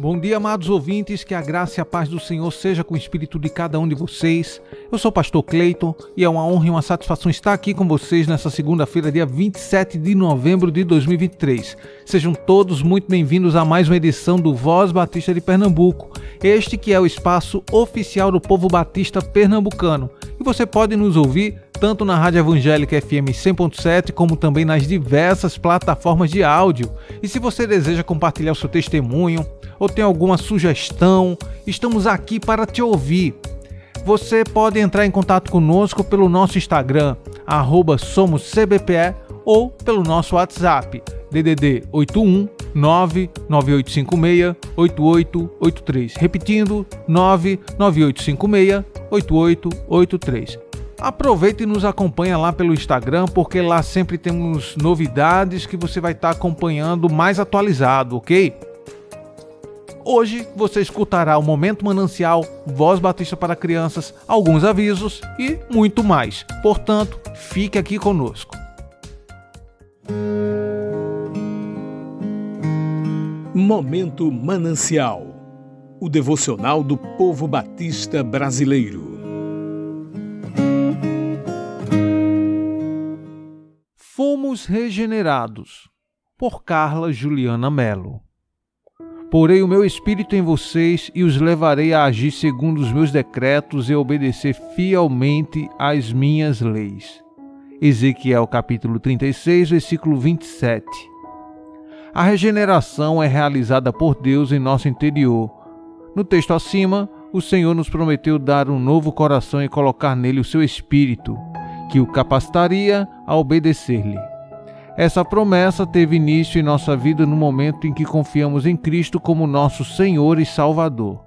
Bom dia, amados ouvintes, que a graça e a paz do Senhor seja com o espírito de cada um de vocês. Eu sou o pastor Cleiton e é uma honra e uma satisfação estar aqui com vocês nessa segunda-feira, dia 27 de novembro de 2023. Sejam todos muito bem-vindos a mais uma edição do Voz Batista de Pernambuco, este que é o espaço oficial do povo batista pernambucano. E você pode nos ouvir tanto na Rádio Evangélica FM 100.7 como também nas diversas plataformas de áudio. E se você deseja compartilhar o seu testemunho, ou tem alguma sugestão, estamos aqui para te ouvir. Você pode entrar em contato conosco pelo nosso Instagram, SomosCBPE, ou pelo nosso WhatsApp, DDD 81 99856 8883. Repetindo, 99856 8883. Aproveite e nos acompanha lá pelo Instagram, porque lá sempre temos novidades que você vai estar acompanhando mais atualizado, ok? Hoje você escutará o Momento Manancial, Voz Batista para Crianças, alguns avisos e muito mais. Portanto, fique aqui conosco. Momento Manancial o devocional do povo batista brasileiro. Fomos regenerados por Carla Juliana Mello. Porei o meu espírito em vocês e os levarei a agir segundo os meus decretos e obedecer fielmente às minhas leis. Ezequiel capítulo 36, versículo 27. A regeneração é realizada por Deus em nosso interior. No texto acima, o Senhor nos prometeu dar um novo coração e colocar nele o seu espírito, que o capacitaria a obedecer-lhe. Essa promessa teve início em nossa vida no momento em que confiamos em Cristo como nosso Senhor e Salvador.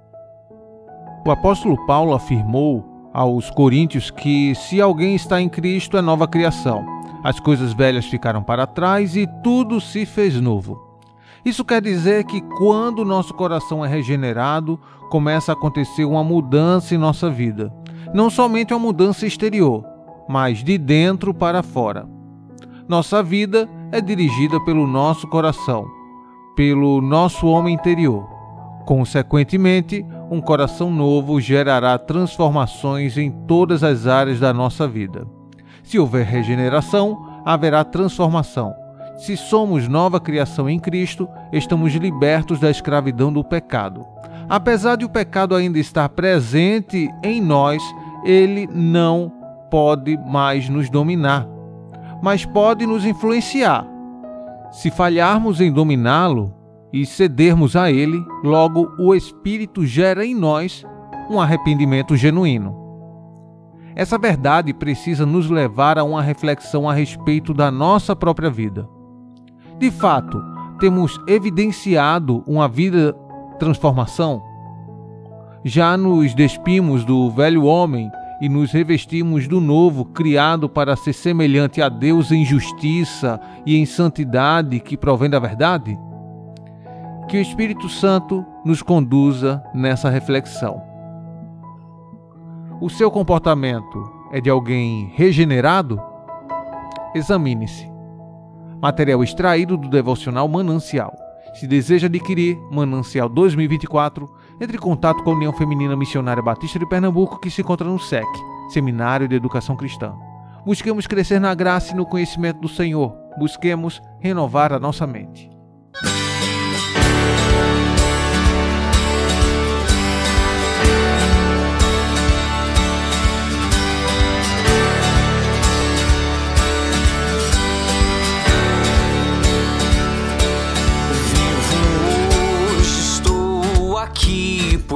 O apóstolo Paulo afirmou aos coríntios que se alguém está em Cristo é nova criação. As coisas velhas ficaram para trás e tudo se fez novo. Isso quer dizer que quando nosso coração é regenerado, começa a acontecer uma mudança em nossa vida. Não somente uma mudança exterior, mas de dentro para fora. Nossa vida é dirigida pelo nosso coração, pelo nosso homem interior. Consequentemente, um coração novo gerará transformações em todas as áreas da nossa vida. Se houver regeneração, haverá transformação. Se somos nova criação em Cristo, estamos libertos da escravidão do pecado. Apesar de o pecado ainda estar presente em nós, ele não pode mais nos dominar mas pode nos influenciar. Se falharmos em dominá-lo e cedermos a ele, logo o Espírito gera em nós um arrependimento genuíno. Essa verdade precisa nos levar a uma reflexão a respeito da nossa própria vida. De fato, temos evidenciado uma vida transformação? Já nos despimos do velho homem e nos revestimos do novo, criado para ser semelhante a Deus em justiça e em santidade que provém da verdade? Que o Espírito Santo nos conduza nessa reflexão. O seu comportamento é de alguém regenerado? Examine-se. Material extraído do devocional Manancial. Se deseja adquirir Manancial 2024, entre em contato com a União Feminina Missionária Batista de Pernambuco, que se encontra no SEC, Seminário de Educação Cristã. Busquemos crescer na graça e no conhecimento do Senhor. Busquemos renovar a nossa mente.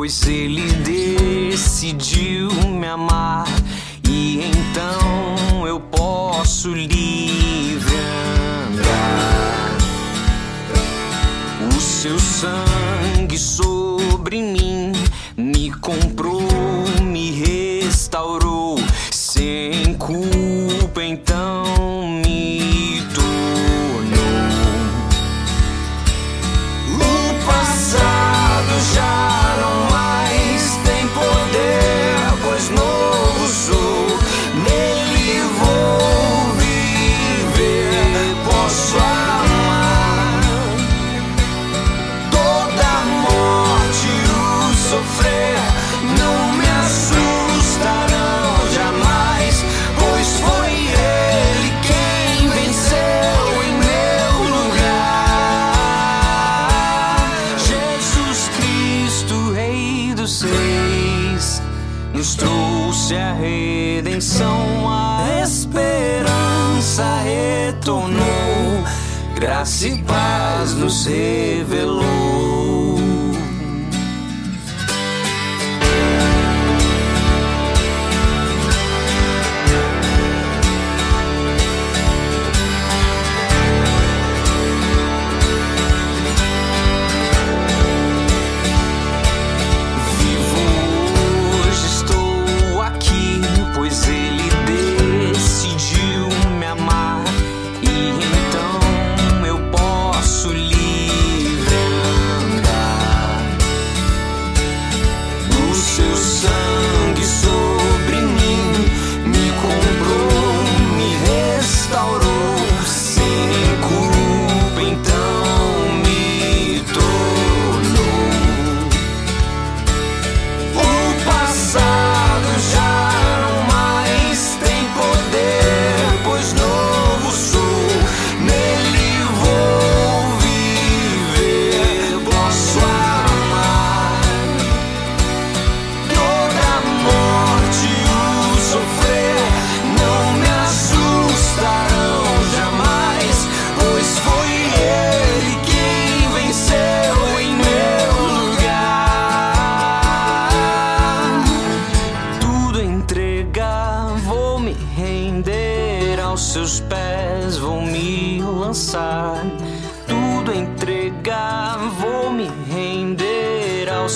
Pois ele decidiu e paz nos revelou.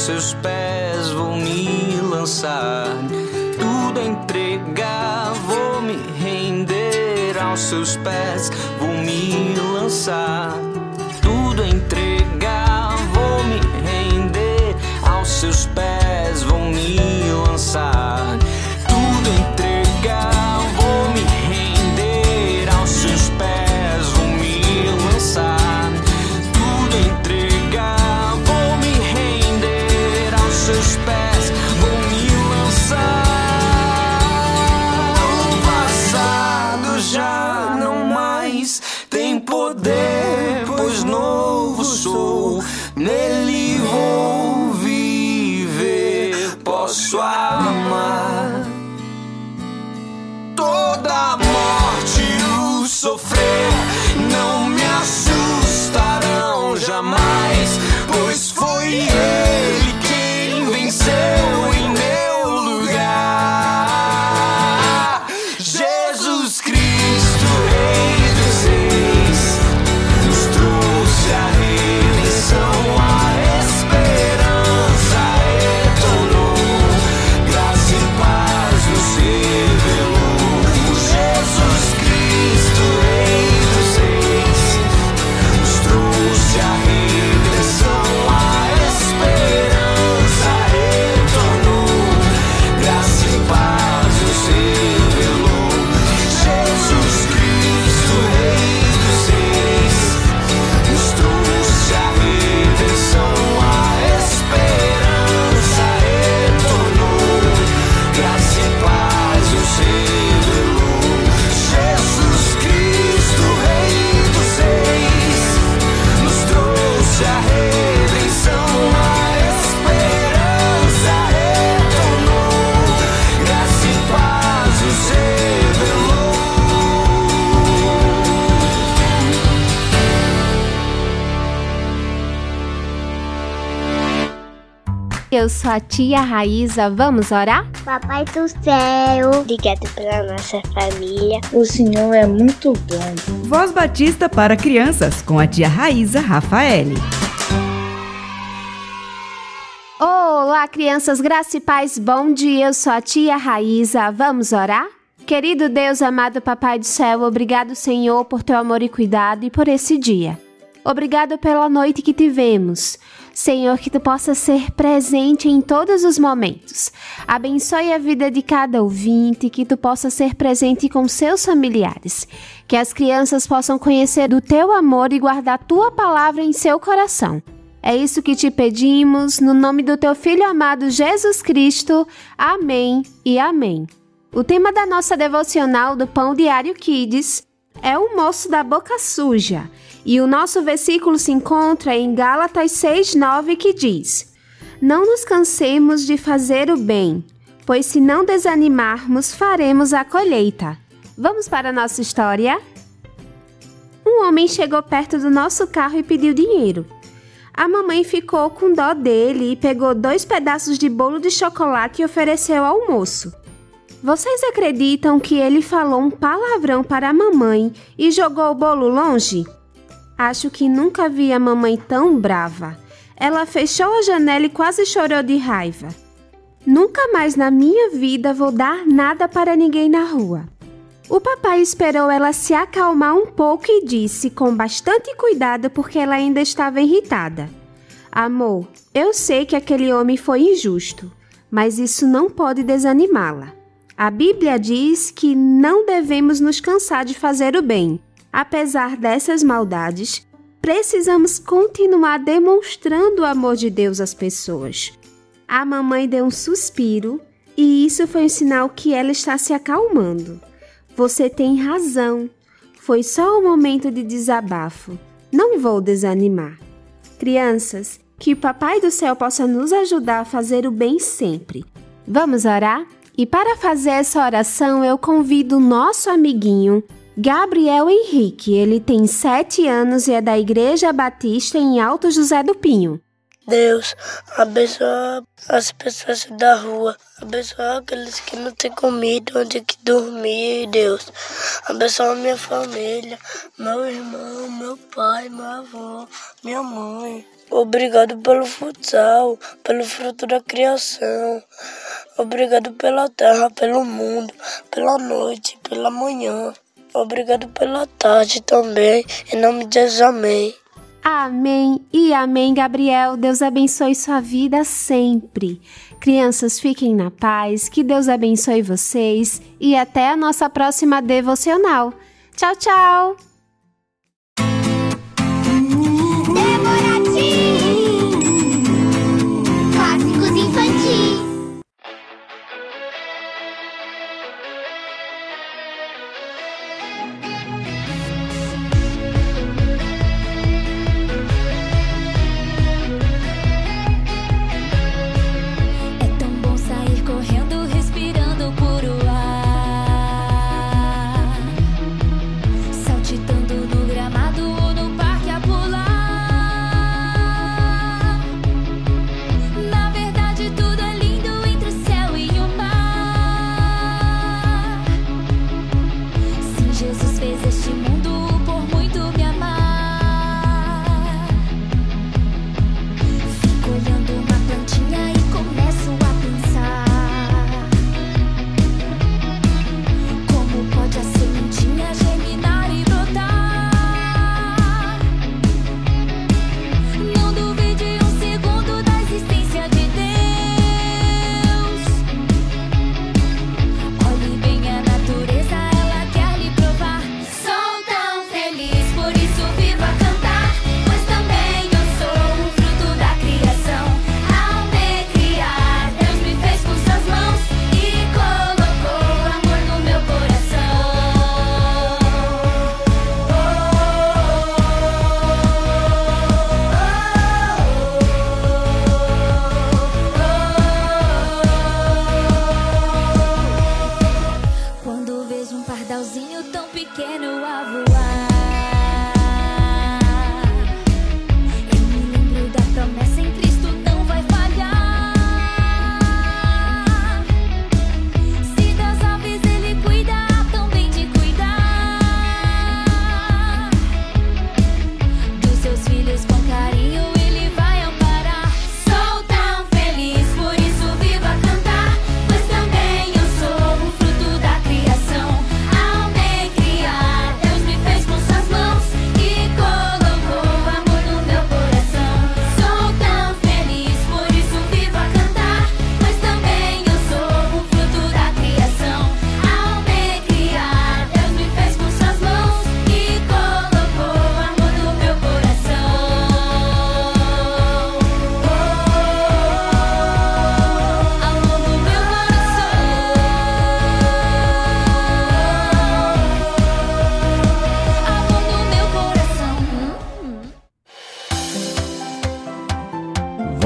seus pés vou me lançar, tudo entregar, vou me render aos seus pés, vou me lançar, tudo entregar, vou me render aos seus pés, vou me lançar. Eu sou a tia Raíza. Vamos orar? Papai do céu, obrigado pela nossa família. O Senhor é muito bom. Voz Batista para crianças com a tia Raíza Rafaele. Olá, crianças, graça e paz, bom dia. Eu sou a tia Raíza. Vamos orar? Querido Deus, amado Papai do céu, obrigado, Senhor, por teu amor e cuidado e por esse dia. Obrigado pela noite que tivemos. Senhor, que tu possa ser presente em todos os momentos. Abençoe a vida de cada ouvinte, que tu possa ser presente com seus familiares. Que as crianças possam conhecer do teu amor e guardar tua palavra em seu coração. É isso que te pedimos, no nome do teu Filho amado Jesus Cristo. Amém e amém. O tema da nossa devocional do Pão Diário Kids é o moço da boca suja. E o nosso versículo se encontra em Gálatas 6:9 que diz: Não nos cansemos de fazer o bem, pois se não desanimarmos, faremos a colheita. Vamos para a nossa história? Um homem chegou perto do nosso carro e pediu dinheiro. A mamãe ficou com dó dele e pegou dois pedaços de bolo de chocolate e ofereceu ao moço. Vocês acreditam que ele falou um palavrão para a mamãe e jogou o bolo longe? Acho que nunca vi a mamãe tão brava. Ela fechou a janela e quase chorou de raiva. Nunca mais na minha vida vou dar nada para ninguém na rua. O papai esperou ela se acalmar um pouco e disse com bastante cuidado porque ela ainda estava irritada: Amor, eu sei que aquele homem foi injusto, mas isso não pode desanimá-la. A Bíblia diz que não devemos nos cansar de fazer o bem. Apesar dessas maldades, precisamos continuar demonstrando o amor de Deus às pessoas. A mamãe deu um suspiro e isso foi um sinal que ela está se acalmando. Você tem razão. Foi só um momento de desabafo. Não vou desanimar. Crianças, que o Papai do Céu possa nos ajudar a fazer o bem sempre. Vamos orar? E para fazer essa oração, eu convido o nosso amiguinho Gabriel Henrique. Ele tem sete anos e é da Igreja Batista em Alto José do Pinho. Deus, abençoa as pessoas da rua, abençoa aqueles que não têm comida, onde que dormir, Deus. Abençoa minha família, meu irmão, meu pai, minha avó, minha mãe. Obrigado pelo futsal, pelo fruto da criação. Obrigado pela terra, pelo mundo, pela noite, pela manhã. Obrigado pela tarde também. Em nome de Jesus, amém. Amém e amém, Gabriel. Deus abençoe sua vida sempre. Crianças, fiquem na paz, que Deus abençoe vocês e até a nossa próxima devocional. Tchau, tchau!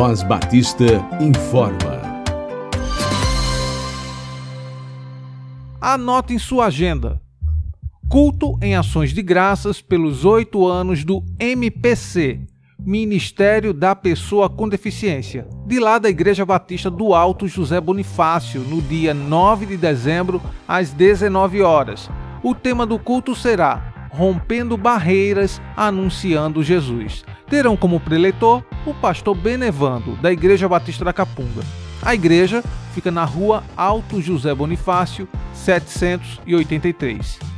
Voz Batista informa. Anote em sua agenda. Culto em ações de graças pelos oito anos do MPC, Ministério da Pessoa com Deficiência, de lá da Igreja Batista do Alto José Bonifácio, no dia 9 de dezembro, às 19 horas. O tema do culto será Rompendo Barreiras, Anunciando Jesus. Terão como preletor o pastor Benevando, da Igreja Batista da Capunga. A igreja fica na rua Alto José Bonifácio, 783.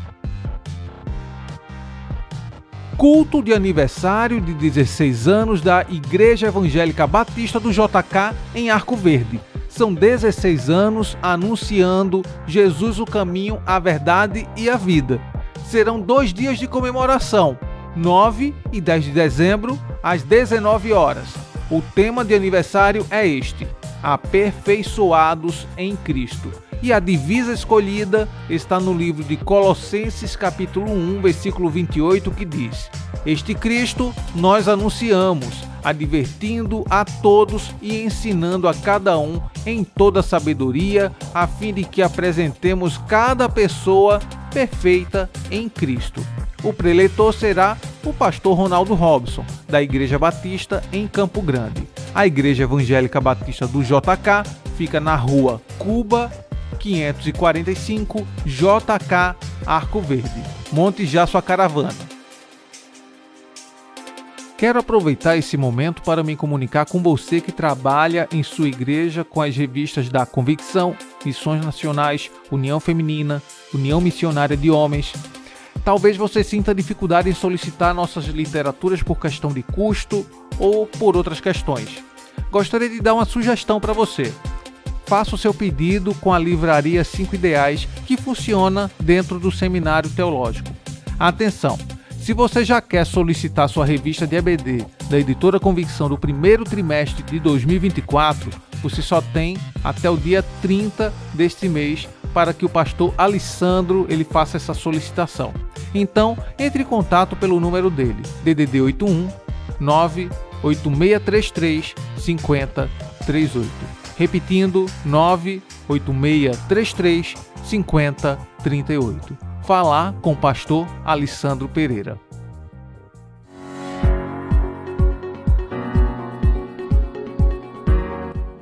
culto de aniversário de 16 anos da Igreja Evangélica Batista do JK em Arco Verde. São 16 anos anunciando Jesus o caminho, a verdade e a vida. Serão dois dias de comemoração, 9 e 10 de dezembro, às 19 horas. O tema de aniversário é este: Aperfeiçoados em Cristo. E a divisa escolhida está no livro de Colossenses, capítulo 1, versículo 28, que diz: Este Cristo nós anunciamos, advertindo a todos e ensinando a cada um em toda sabedoria, a fim de que apresentemos cada pessoa perfeita em Cristo. O preletor será o pastor Ronaldo Robson, da Igreja Batista em Campo Grande. A Igreja Evangélica Batista do JK fica na rua Cuba 545 JK Arco Verde. Monte já sua caravana. Quero aproveitar esse momento para me comunicar com você que trabalha em sua igreja com as revistas da Convicção, Missões Nacionais, União Feminina, União Missionária de Homens. Talvez você sinta dificuldade em solicitar nossas literaturas por questão de custo ou por outras questões. Gostaria de dar uma sugestão para você faça o seu pedido com a livraria 5 Ideais, que funciona dentro do Seminário Teológico. Atenção! Se você já quer solicitar sua revista de EBD da editora Convicção do primeiro trimestre de 2024, você só tem até o dia 30 deste mês para que o pastor Alessandro ele faça essa solicitação. Então, entre em contato pelo número dele, DDD 81 98633 5038 repetindo 98633 5038. Falar com o pastor Alessandro Pereira.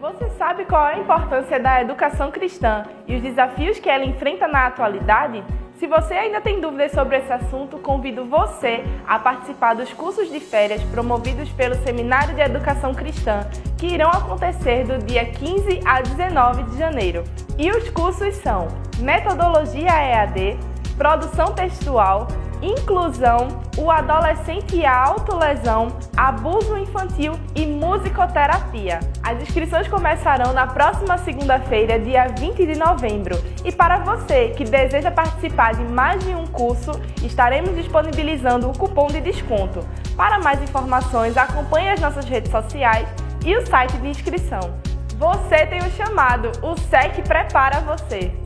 Você sabe qual é a importância da educação cristã e os desafios que ela enfrenta na atualidade? Se você ainda tem dúvidas sobre esse assunto, convido você a participar dos cursos de férias promovidos pelo Seminário de Educação Cristã, que irão acontecer do dia 15 a 19 de janeiro. E os cursos são Metodologia EAD, Produção Textual, inclusão, o adolescente e a autolesão, abuso infantil e musicoterapia. As inscrições começarão na próxima segunda-feira, dia 20 de novembro. E para você que deseja participar de mais de um curso, estaremos disponibilizando o cupom de desconto. Para mais informações, acompanhe as nossas redes sociais e o site de inscrição. Você tem o um chamado, o SEC prepara você.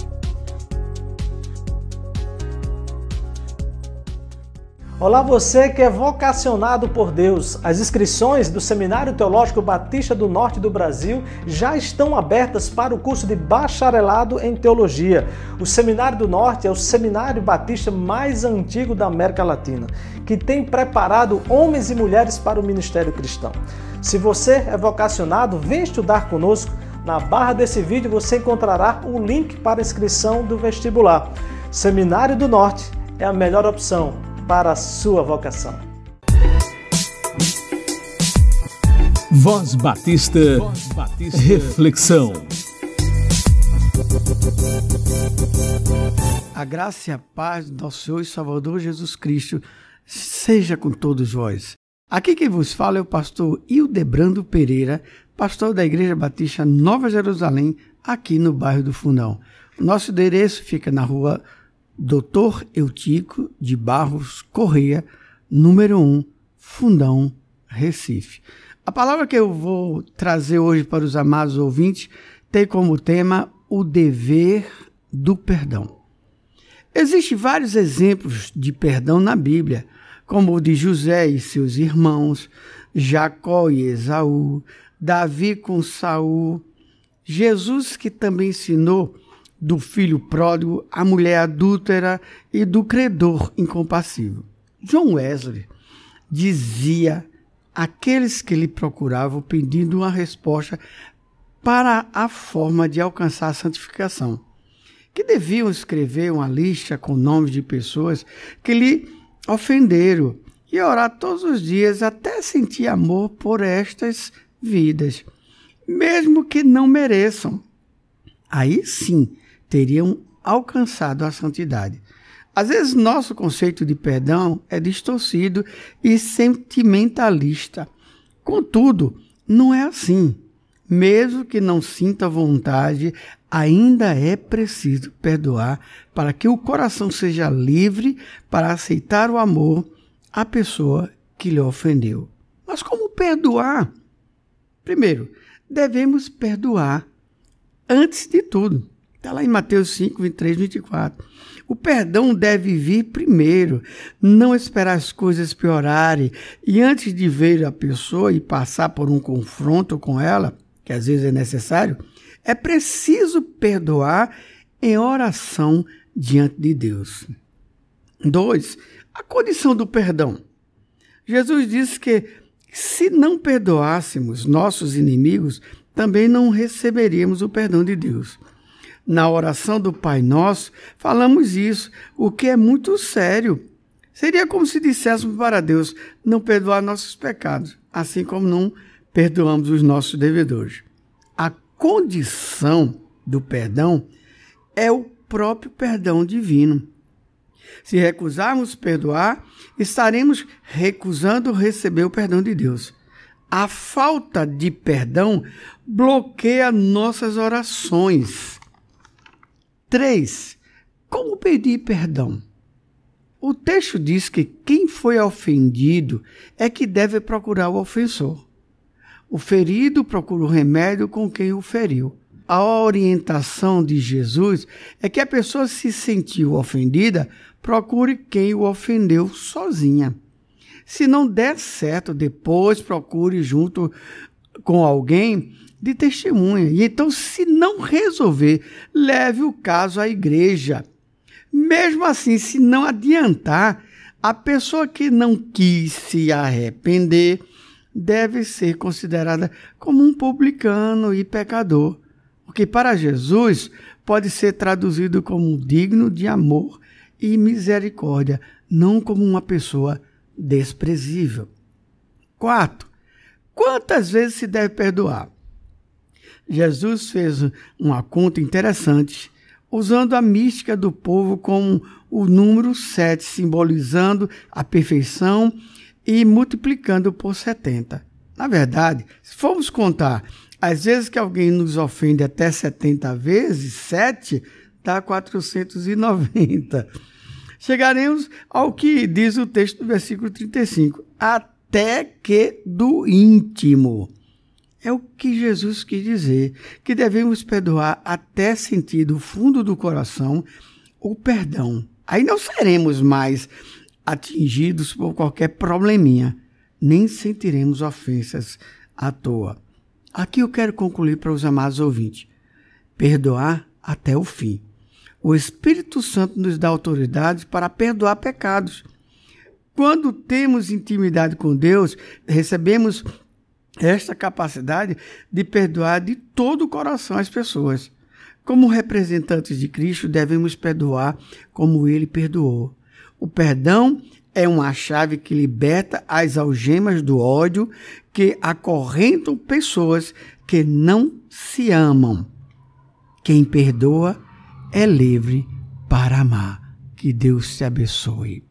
Olá, você que é vocacionado por Deus. As inscrições do Seminário Teológico Batista do Norte do Brasil já estão abertas para o curso de bacharelado em teologia. O Seminário do Norte é o seminário batista mais antigo da América Latina, que tem preparado homens e mulheres para o ministério cristão. Se você é vocacionado, vem estudar conosco. Na barra desse vídeo você encontrará o link para inscrição do vestibular. Seminário do Norte é a melhor opção para a sua vocação. Voz Batista, Voz Batista. Reflexão. A graça e a paz do nosso Senhor e Salvador Jesus Cristo seja com todos vós. Aqui quem vos fala é o pastor Hildebrando Pereira, pastor da Igreja Batista Nova Jerusalém, aqui no bairro do Fundão. Nosso endereço fica na rua Doutor Eutico de Barros Correia, número 1, Fundão, Recife. A palavra que eu vou trazer hoje para os amados ouvintes tem como tema o dever do perdão. Existem vários exemplos de perdão na Bíblia, como o de José e seus irmãos, Jacó e Esaú, Davi com Saul, Jesus que também ensinou do filho pródigo, a mulher adúltera e do credor incompassível. John Wesley dizia aqueles que lhe procuravam pedindo uma resposta para a forma de alcançar a santificação, que deviam escrever uma lista com nomes de pessoas que lhe ofenderam e orar todos os dias até sentir amor por estas vidas, mesmo que não mereçam. Aí sim teriam alcançado a santidade. Às vezes, nosso conceito de perdão é distorcido e sentimentalista. Contudo, não é assim. Mesmo que não sinta vontade, ainda é preciso perdoar para que o coração seja livre para aceitar o amor à pessoa que lhe ofendeu. Mas como perdoar? Primeiro, devemos perdoar antes de tudo. Está lá em Mateus 5, 23, 24. O perdão deve vir primeiro, não esperar as coisas piorarem. E antes de ver a pessoa e passar por um confronto com ela, que às vezes é necessário, é preciso perdoar em oração diante de Deus. Dois, a condição do perdão. Jesus disse que se não perdoássemos nossos inimigos, também não receberíamos o perdão de Deus na oração do Pai Nosso, falamos isso, o que é muito sério. Seria como se disséssemos para Deus não perdoar nossos pecados, assim como não perdoamos os nossos devedores. A condição do perdão é o próprio perdão divino. Se recusarmos perdoar, estaremos recusando receber o perdão de Deus. A falta de perdão bloqueia nossas orações 3. Como pedir perdão? O texto diz que quem foi ofendido é que deve procurar o ofensor. O ferido procura o remédio com quem o feriu. A orientação de Jesus é que a pessoa se sentiu ofendida, procure quem o ofendeu sozinha. Se não der certo, depois procure junto com alguém de testemunha. E então, se não resolver, leve o caso à igreja. Mesmo assim, se não adiantar, a pessoa que não quis se arrepender deve ser considerada como um publicano e pecador, o que para Jesus pode ser traduzido como digno de amor e misericórdia, não como uma pessoa desprezível. Quarto, quantas vezes se deve perdoar? Jesus fez uma conta interessante, usando a mística do povo como o número 7, simbolizando a perfeição e multiplicando por 70. Na verdade, se formos contar as vezes que alguém nos ofende até 70 vezes, 7 dá 490. Chegaremos ao que diz o texto do versículo 35, até que do íntimo. É o que Jesus quis dizer, que devemos perdoar até sentir do fundo do coração o perdão. Aí não seremos mais atingidos por qualquer probleminha, nem sentiremos ofensas à toa. Aqui eu quero concluir para os amados ouvintes: perdoar até o fim. O Espírito Santo nos dá autoridade para perdoar pecados. Quando temos intimidade com Deus, recebemos esta capacidade de perdoar de todo o coração as pessoas. Como representantes de Cristo, devemos perdoar como ele perdoou. O perdão é uma chave que liberta as algemas do ódio que acorrentam pessoas que não se amam. Quem perdoa é livre para amar. Que Deus te abençoe.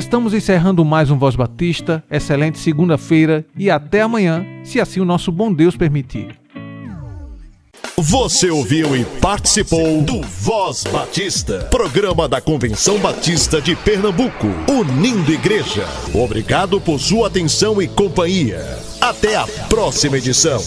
Estamos encerrando mais um Voz Batista. Excelente segunda-feira e até amanhã, se assim o nosso bom Deus permitir. Você ouviu e participou do Voz Batista, programa da Convenção Batista de Pernambuco, unindo igreja. Obrigado por sua atenção e companhia. Até a próxima edição.